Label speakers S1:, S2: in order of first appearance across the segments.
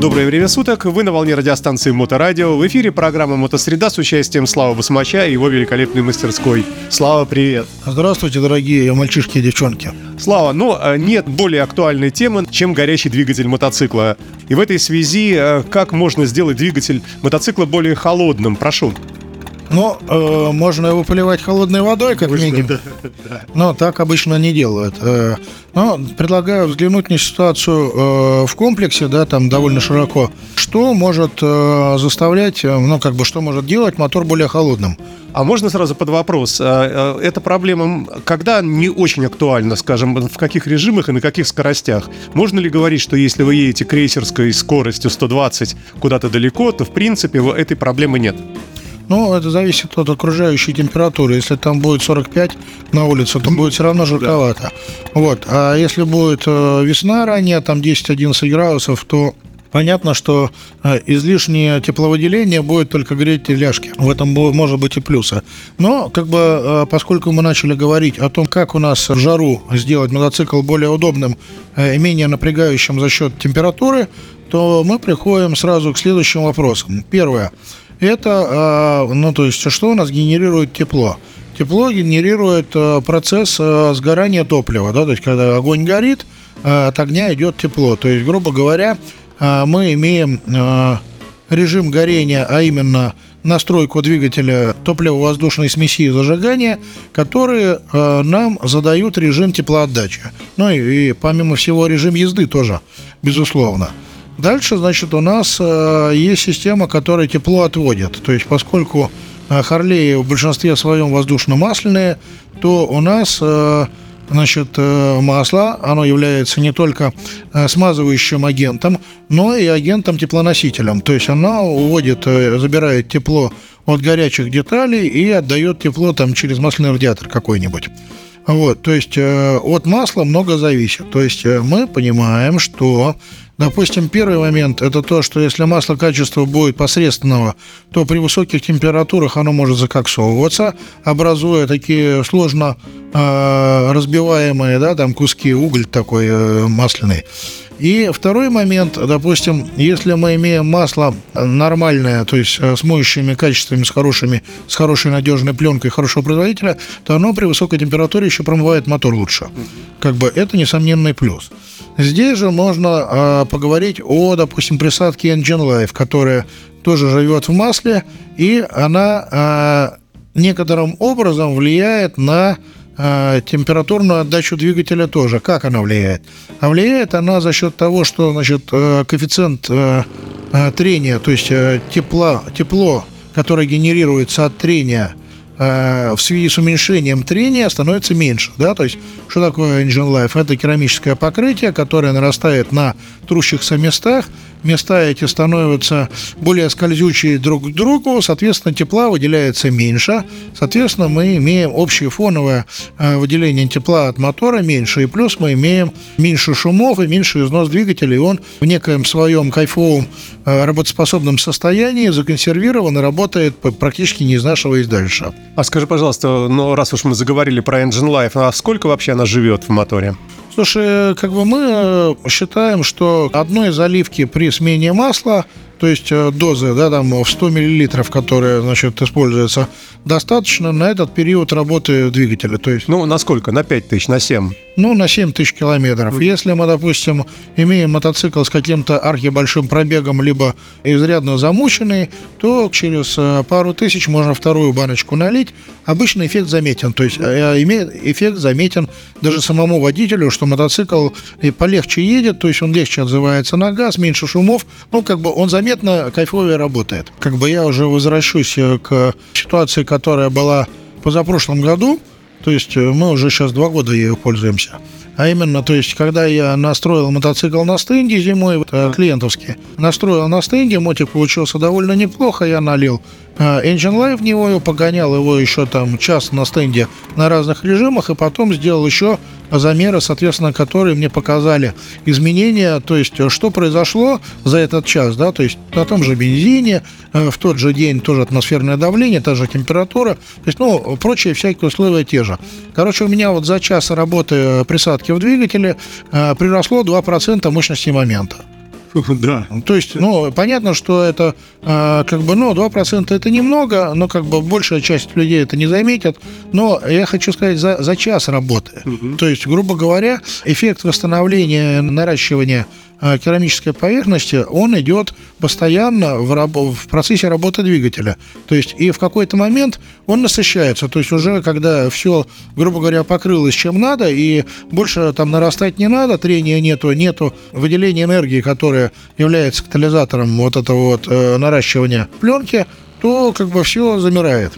S1: Доброе время суток. Вы на волне радиостанции Моторадио. В эфире программа «Мотосреда» с участием Слава Басмача и его великолепной мастерской. Слава, привет.
S2: Здравствуйте, дорогие мальчишки и девчонки.
S1: Слава, ну, э, нет более актуальной темы, чем горячий двигатель мотоцикла. И в этой связи, э, как можно сделать двигатель мотоцикла более холодным? Прошу.
S2: Ну, э, можно его поливать холодной водой, как минимум. Но так обычно не делают. Э, но предлагаю взглянуть на ситуацию э, в комплексе, да, там довольно широко. Что может э, заставлять, э, ну, как бы, что может делать мотор более холодным?
S1: А можно сразу под вопрос? э, э, Эта проблема, когда не очень актуальна, скажем, в каких режимах и на каких скоростях? Можно ли говорить, что если вы едете крейсерской скоростью 120 куда-то далеко, то в принципе этой проблемы нет?
S2: Ну, это зависит от окружающей температуры. Если там будет 45 на улице, то будет все равно жарковато. Вот. А если будет э, весна ранее, там 10-11 градусов, то Понятно, что э, излишнее тепловыделение будет только греть ляжки. В этом может быть и плюсы. Но, как бы, э, поскольку мы начали говорить о том, как у нас в жару сделать мотоцикл более удобным и менее напрягающим за счет температуры, то мы приходим сразу к следующим вопросам. Первое. Это, э, ну, то есть, что у нас генерирует тепло? Тепло генерирует э, процесс э, сгорания топлива, да, то есть, когда огонь горит, от огня идет тепло. То есть, грубо говоря, мы имеем режим горения, а именно настройку двигателя топливо-воздушной смеси и зажигания, которые э, нам задают режим теплоотдачи. Ну и, и помимо всего режим езды тоже, безусловно. Дальше, значит, у нас э, есть система, которая тепло отводит. То есть, поскольку э, Харлеи в большинстве своем воздушно-масляные, то у нас э, значит, масло, оно является не только смазывающим агентом, но и агентом-теплоносителем. То есть оно уводит, забирает тепло от горячих деталей и отдает тепло там через масляный радиатор какой-нибудь. Вот, то есть от масла много зависит. То есть мы понимаем, что, допустим, первый момент это то, что если масло качества будет посредственного, то при высоких температурах оно может закоксовываться, образуя такие сложно разбиваемые, да, там куски уголь такой э, масляный. И второй момент, допустим, если мы имеем масло нормальное, то есть э, с моющими качествами, с хорошими, с хорошей надежной пленкой хорошего производителя, то оно при высокой температуре еще промывает мотор лучше. Как бы это несомненный плюс. Здесь же можно э, поговорить о, допустим, присадке Engine Life, которая тоже живет в масле, и она э, некоторым образом влияет на температурную отдачу двигателя тоже. Как она влияет? А влияет она за счет того, что значит, э, коэффициент э, э, трения, то есть э, тепла, тепло, которое генерируется от трения э, в связи с уменьшением трения становится меньше. Да? То есть, что такое Engine Life? Это керамическое покрытие, которое нарастает на трущихся местах. Места эти становятся более скользючие друг к другу, соответственно, тепла выделяется меньше. Соответственно, мы имеем общее фоновое э, выделение тепла от мотора меньше, и плюс мы имеем меньше шумов и меньше износ двигателя, и он в некоем своем кайфовом э, работоспособном состоянии законсервирован и работает практически не изнашиваясь дальше.
S1: А скажи, пожалуйста, ну раз уж мы заговорили про Engine Life, а сколько вообще она живет в моторе?
S2: Слушай, как бы мы э, считаем, что одной заливки при смене масла, то есть э, дозы, да, там в 100 миллилитров, которая, значит, используется, достаточно на этот период работы двигателя. То есть,
S1: Ну, на сколько? На 5 тысяч, на 7?
S2: ну, на 7 тысяч километров. Если мы, допустим, имеем мотоцикл с каким-то архибольшим пробегом, либо изрядно замученный, то через э, пару тысяч можно вторую баночку налить. Обычно эффект заметен. То есть э, имеет эффект заметен даже самому водителю, что мотоцикл полегче едет, то есть он легче отзывается на газ, меньше шумов. Ну, как бы он заметно кайфовее работает. Как бы я уже возвращусь э, к ситуации, которая была позапрошлом году. То есть э, мы уже сейчас два года ею пользуемся. А именно, то есть, когда я настроил мотоцикл на стенде зимой, э, клиентовский, настроил на стенде, мотик получился довольно неплохо, я налил Engine Live в него, погонял его еще там час на стенде на разных режимах, и потом сделал еще замеры, соответственно, которые мне показали изменения, то есть э, что произошло за этот час, да, то есть на том же бензине, э, в тот же день тоже атмосферное давление, та же температура, то есть, ну, прочие всякие условия те же. Короче, у меня вот за час работы присадки в двигателе приросло 2% мощности момента.
S1: Да.
S2: То есть, ну, понятно, что это э, как бы, ну, 2% это немного, но как бы большая часть людей это не заметят. Но я хочу сказать, за, за час работы. Угу. То есть, грубо говоря, эффект восстановления, наращивания керамической поверхности, он идет постоянно в, раб- в процессе работы двигателя. То есть и в какой-то момент он насыщается. То есть уже когда все, грубо говоря, покрылось чем надо, и больше там нарастать не надо, трения нету, нету выделения энергии, которая является катализатором вот этого вот э, наращивания пленки, то как бы все замирает.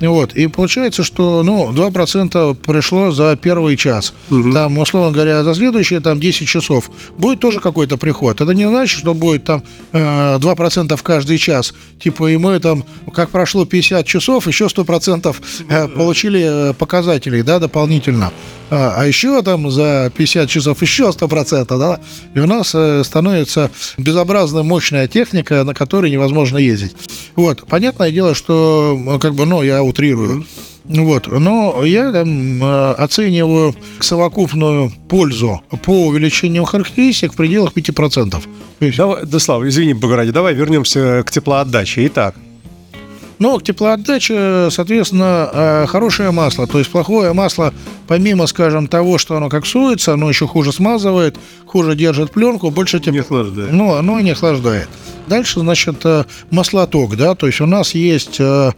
S2: Вот. И получается, что ну, 2% пришло за первый час. Угу. Там, условно говоря, за следующие там, 10 часов будет тоже какой-то приход. Это не значит, что будет там 2% в каждый час. Типа, и мы там, как прошло 50 часов, еще 100% э, получили э, показателей да, дополнительно. А, а еще там за 50 часов еще 100%, да, и у нас э, становится безобразно мощная техника, на которой невозможно ездить. Вот, понятное дело, что, как бы, ну, я утрирую. Вот. Но я там, э, оцениваю совокупную пользу по увеличению характеристик в пределах 5%.
S1: Есть... Давай, да, Слава, извини, Богоради, давай вернемся к теплоотдаче. Итак,
S2: но к теплоотдаче, соответственно, э, хорошее масло. То есть плохое масло, помимо, скажем, того, что оно коксуется, оно еще хуже смазывает, хуже держит пленку, больше теп...
S1: не охлаждает.
S2: Ну, оно не охлаждает. Дальше, значит, э, маслоток, да, то есть у нас есть э,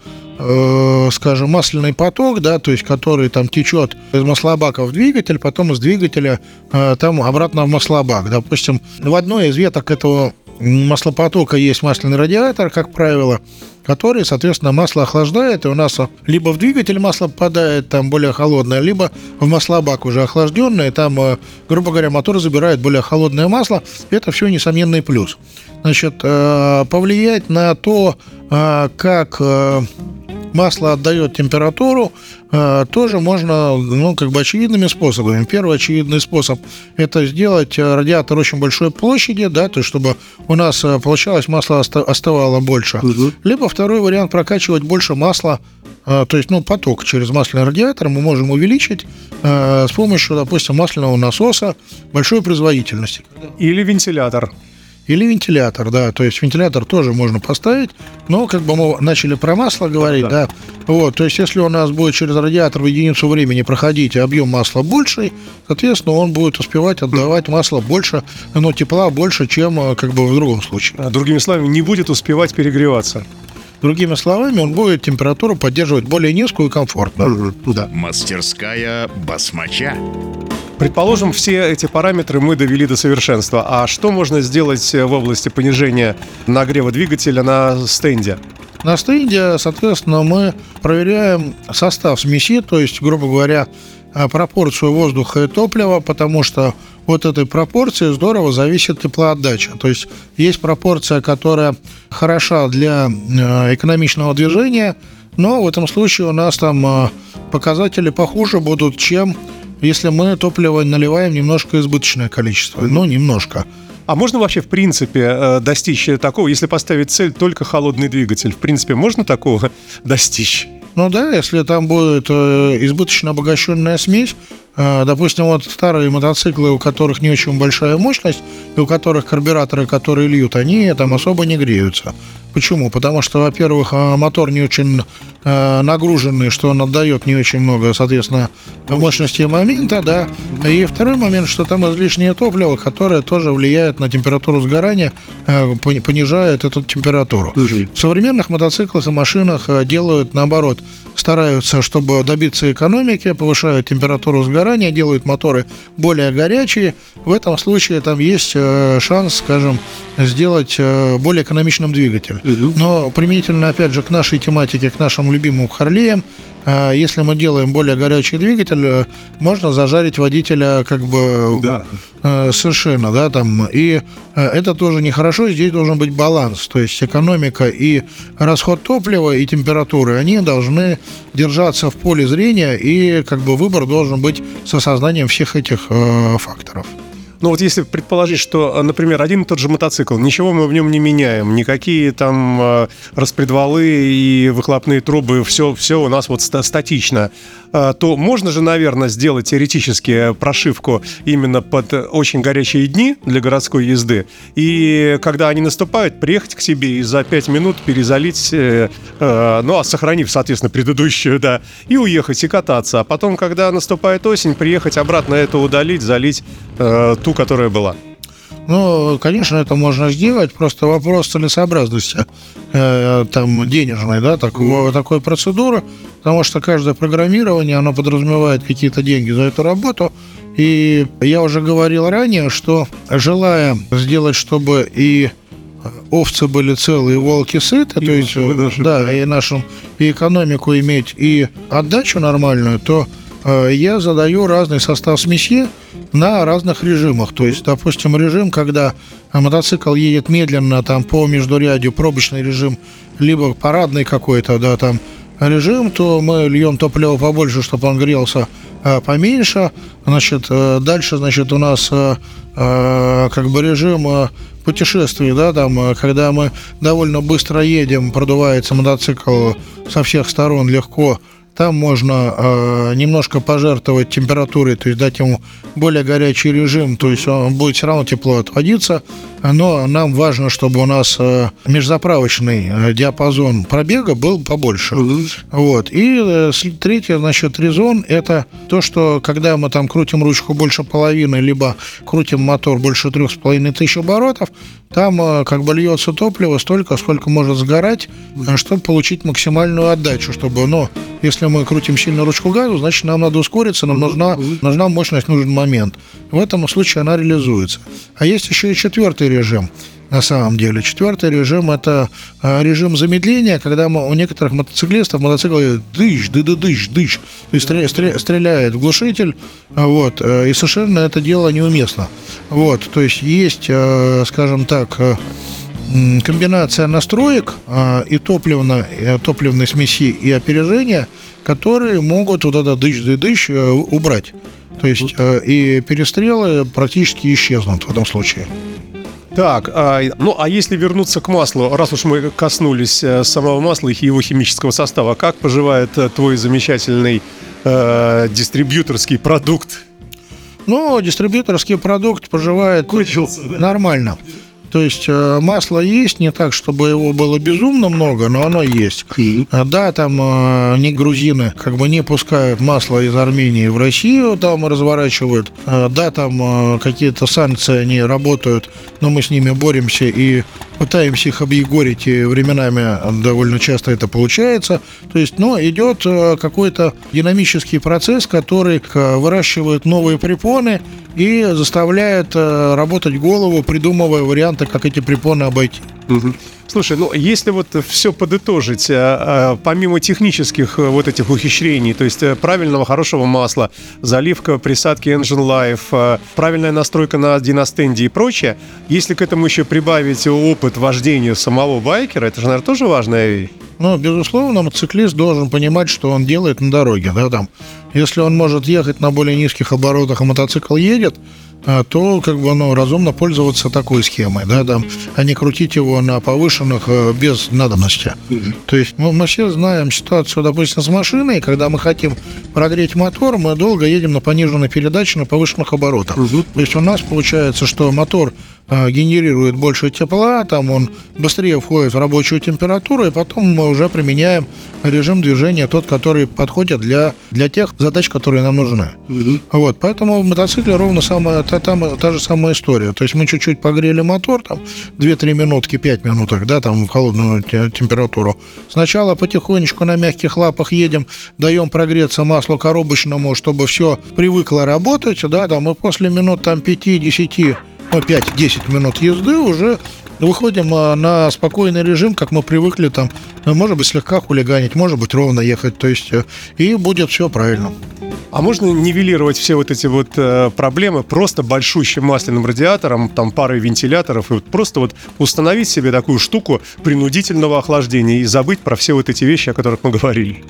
S2: скажем, масляный поток, да, то есть который там течет из маслобака в двигатель, потом из двигателя там обратно в маслобак. Допустим, в одной из веток этого маслопотока есть масляный радиатор, как правило, который, соответственно, масло охлаждает, и у нас либо в двигатель масло попадает, там более холодное, либо в маслобак уже охлажденное, там, э, грубо говоря, мотор забирает более холодное масло. Это все несомненный плюс. Значит, э, повлиять на то, э, как масло отдает температуру, э, тоже можно, ну, как бы очевидными способами. Первый очевидный способ – это сделать э, радиатор очень большой площади, да, то есть чтобы у нас э, получалось масло оставало больше. Угу. Либо второй вариант – прокачивать больше масла то есть, ну, поток через масляный радиатор мы можем увеличить э, с помощью, допустим, масляного насоса большой производительности.
S1: Или вентилятор.
S2: Или вентилятор, да, то есть вентилятор тоже можно поставить, но как бы мы начали про масло говорить, да. да, вот, то есть если у нас будет через радиатор в единицу времени проходить объем масла больший, соответственно, он будет успевать отдавать масло больше, но тепла больше, чем э, как бы в другом случае.
S1: А, другими словами, не будет успевать перегреваться.
S2: Другими словами, он будет температуру поддерживать более низкую и комфортно.
S3: Да. Мастерская басмача.
S1: Предположим, все эти параметры мы довели до совершенства. А что можно сделать в области понижения нагрева двигателя на стенде?
S2: На стенде, соответственно, мы проверяем состав смеси, то есть, грубо говоря, пропорцию воздуха и топлива, потому что от этой пропорции здорово зависит теплоотдача. То есть есть пропорция, которая хороша для э, экономичного движения, но в этом случае у нас там э, показатели похуже будут, чем если мы топливо наливаем немножко избыточное количество. Ну, немножко.
S1: А можно вообще, в принципе, э, достичь такого, если поставить цель только холодный двигатель? В принципе, можно такого достичь?
S2: Ну да, если там будет э, избыточно обогащенная смесь, э, допустим, вот старые мотоциклы, у которых не очень большая мощность, и у которых карбюраторы, которые льют, они там особо не греются. Почему? Потому что, во-первых, э, мотор не очень э, нагруженный, что он отдает не очень много, соответственно, мощности момента, да. И второй момент, что там излишнее топливо, которое тоже влияет на температуру сгорания, э, понижает эту температуру. В современных мотоциклах и машинах делают наоборот, стараются, чтобы добиться экономики, повышают температуру сгорания, делают моторы более горячие. В этом случае там есть шанс, скажем, сделать более экономичным двигатель. Но применительно, опять же, к нашей тематике, к нашим любимым Харлеям, а если мы делаем более горячий двигатель, э, можно зажарить водителя как бы
S1: Да.
S2: э, совершенно, да, там, и э, это тоже нехорошо, здесь должен быть баланс, то есть экономика и расход топлива и температуры, они должны держаться в поле зрения, и как бы выбор должен быть с осознанием всех этих э, факторов.
S1: Ну вот если предположить, что, например, один и тот же мотоцикл, ничего мы в нем не меняем, никакие там э, распредвалы и выхлопные трубы, все, все у нас вот ста- статично, э, то можно же, наверное, сделать теоретически прошивку именно под очень горячие дни для городской езды, и когда они наступают, приехать к себе и за 5 минут перезалить, э, э, ну, а сохранив, соответственно, предыдущую, да, и уехать и кататься. А потом, когда наступает осень, приехать обратно это удалить, залить э, ту, которая была.
S2: Ну, конечно, это можно сделать, просто вопрос целесообразности э, там денежной, да, такого, такой процедуры, потому что каждое программирование, оно подразумевает какие-то деньги за эту работу, и я уже говорил ранее, что желая сделать, чтобы и овцы были целые, и волки сыты, то есть,
S1: и
S2: да, и нашу и экономику иметь, и отдачу нормальную, то я задаю разный состав смеси на разных режимах. То есть, допустим, режим, когда э, мотоцикл едет медленно там по междурядью, пробочный режим, либо парадный какой-то, да, там режим, то мы льем топливо побольше, чтобы он грелся э, поменьше. Значит, э, дальше, значит, у нас э, э, как бы режим э, путешествий, да, там, э, когда мы довольно быстро едем, продувается мотоцикл со всех сторон легко, там можно э, немножко пожертвовать температурой, то есть дать ему более горячий режим, то есть он будет все равно тепло отводиться, но нам важно, чтобы у нас э, межзаправочный э, диапазон пробега был побольше. Вот. И э, третье, значит, резон – это то, что когда мы там крутим ручку больше половины, либо крутим мотор больше трех с половиной тысяч оборотов, там как бы льется топливо столько, сколько может сгорать, чтобы получить максимальную отдачу, чтобы, ну, если мы крутим сильно ручку газу, значит, нам надо ускориться, нам нужна, нужна мощность, нужен момент. В этом случае она реализуется. А есть еще и четвертый режим на самом деле. Четвертый режим – это э, режим замедления, когда у некоторых мотоциклистов мотоцикл дыш, ды ды дыш, дыш, то есть стре- стре- стреляет в глушитель, а, вот, э, и совершенно это дело неуместно. Вот, то есть есть, э, скажем так, э, комбинация настроек а, и топливно, топливной смеси и опережения, которые могут вот это дыш-дыш убрать. То есть и перестрелы практически исчезнут в этом случае.
S1: Так, а, ну а если вернуться к маслу, раз уж мы коснулись э, самого масла и его химического состава, как поживает э, твой замечательный э, дистрибьюторский продукт?
S2: Ну, дистрибьюторский продукт поживает нормально. То есть э, масло есть, не так, чтобы его было безумно много, но оно есть. А, Да, там э, не грузины как бы не пускают масло из Армении в Россию, там разворачивают. А, Да, там э, какие-то санкции, они работают, но мы с ними боремся и пытаемся их объегорить, и временами довольно часто это получается. То есть, ну, идет какой-то динамический процесс, который выращивает новые препоны и заставляет работать голову, придумывая варианты, как эти препоны обойти.
S1: Слушай, ну если вот все подытожить, а, а, помимо технических э, вот этих ухищрений, то есть э, правильного хорошего масла, заливка присадки Engine Life, э, правильная настройка на династенде и прочее, если к этому еще прибавить опыт вождения самого байкера, это же, наверное, тоже важная вещь.
S2: Но, безусловно, мотоциклист должен понимать, что он делает на дороге. Да, там. Если он может ехать на более низких оборотах, а мотоцикл едет, а, то как бы ну, разумно пользоваться такой схемой, да, там, а не крутить его на повышенных э, без надобности. То есть мы, мы все знаем ситуацию, допустим, с машиной, когда мы хотим прогреть мотор, мы долго едем на пониженной передаче на повышенных оборотах. То есть у нас получается, что мотор генерирует больше тепла, там он быстрее входит в рабочую температуру, и потом мы уже применяем режим движения тот, который подходит для, для тех задач, которые нам нужны. Вот, поэтому в мотоцикле ровно самая, та, там, та же самая история. То есть мы чуть-чуть погрели мотор, там 2-3 минутки, 5 минуток, да, там в холодную те- температуру. Сначала потихонечку на мягких лапах едем, даем прогреться маслу коробочному, чтобы все привыкло работать, да, там, и после минут там 5-10 ну, 5-10 минут езды, уже выходим а, на спокойный режим, как мы привыкли там, ну, может быть, слегка хулиганить, может быть, ровно ехать, то есть, э, и будет все правильно.
S1: А можно нивелировать все вот эти вот э, проблемы просто большущим масляным радиатором, там парой вентиляторов, и вот просто вот установить себе такую штуку принудительного охлаждения и забыть про все вот эти вещи, о которых мы говорили?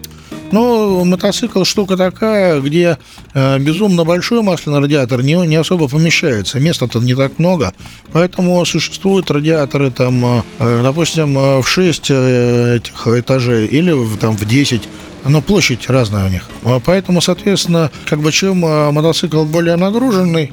S2: Ну, мотоцикл штука такая, где э, безумно большой масляный радиатор не, не особо помещается. Места-то не так много. Поэтому существуют радиаторы, там, э, допустим, э, в 6 э, этих этажей или в, там, в 10 но площадь разная у них. А Поэтому, соответственно, как бы чем э, мотоцикл более нагруженный,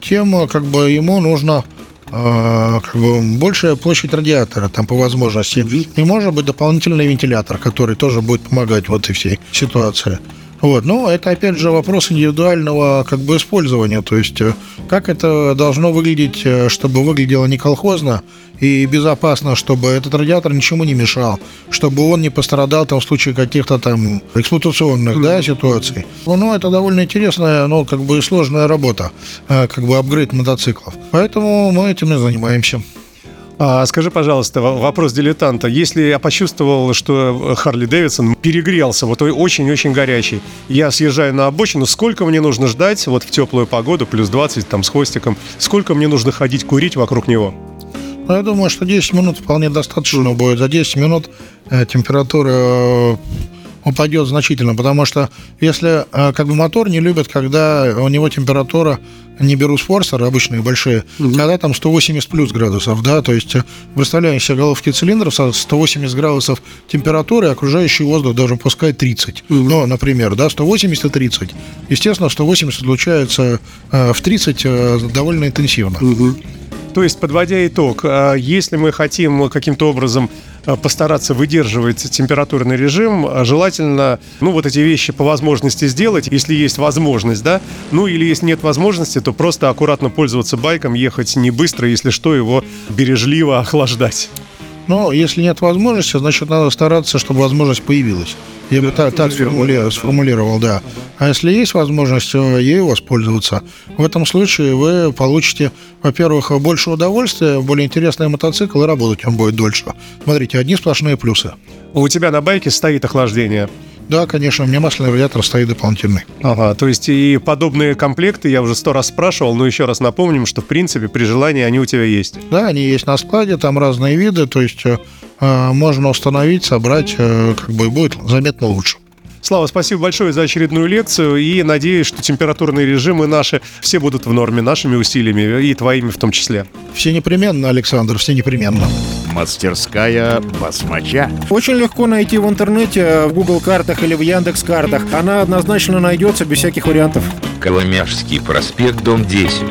S2: тем как бы ему нужно как бы большая площадь радиатора там по возможности. И может быть дополнительный вентилятор, который тоже будет помогать в этой всей ситуации. Вот, но это опять же вопрос индивидуального как бы использования, то есть э, как это должно выглядеть, э, чтобы выглядело не колхозно и безопасно, чтобы этот радиатор ничему не мешал, чтобы он не пострадал там в случае каких-то там эксплуатационных да, ситуаций. Ну, это довольно интересная, но как бы сложная работа, э, как бы апгрейд мотоциклов. Поэтому мы этим и занимаемся.
S1: А, скажи, пожалуйста, вопрос дилетанта. Если я почувствовал, что Харли Дэвидсон перегрелся, вот очень-очень горячий, я съезжаю на обочину, сколько мне нужно ждать вот в теплую погоду, плюс 20 там с хвостиком, сколько мне нужно ходить курить вокруг него?
S2: Ну, я думаю, что 10 минут вполне достаточно будет. За 10 минут э, температура э, упадет значительно, потому что если э, как бы мотор не любит, когда у него температура не беру спорсеры обычные большие, когда там 180 плюс градусов, да, то есть э, представляем себе головки цилиндров со 180 градусов температуры, окружающий воздух должен пускать 30, ну, например, да, 180 и 30. Естественно, 180 случается э, в 30 э, довольно интенсивно.
S1: То есть, подводя итог, а, если мы хотим каким-то образом а, постараться выдерживать температурный режим, а, желательно, ну, вот эти вещи по возможности сделать, если есть возможность, да, ну, или если нет возможности, то просто аккуратно пользоваться байком, ехать не быстро, если что, его бережливо охлаждать.
S2: Но если нет возможности, значит, надо стараться, чтобы возможность появилась. Я бы так, так сформули- сформулировал, да. А если есть возможность, э, ей воспользоваться. В этом случае вы получите, во-первых, больше удовольствия, более интересный мотоцикл, и работать он будет дольше. Смотрите, одни сплошные плюсы.
S1: У тебя на байке стоит охлаждение.
S2: Да, конечно, у меня масляный радиатор стоит дополнительный.
S1: Ага, то есть и подобные комплекты я уже сто раз спрашивал, но еще раз напомним, что в принципе при желании они у тебя есть.
S2: Да, они есть на складе, там разные виды, то есть э, э, можно установить, собрать, э, как бы будет заметно лучше.
S1: Слава, спасибо большое за очередную лекцию и надеюсь, что температурные режимы наши все будут в норме нашими усилиями и твоими в том числе.
S2: Все непременно, Александр, все непременно.
S3: Мастерская басмача.
S4: Очень легко найти в интернете, в Google картах или в Яндекс картах. Она однозначно найдется без всяких вариантов.
S5: Коломяжский проспект, дом 10.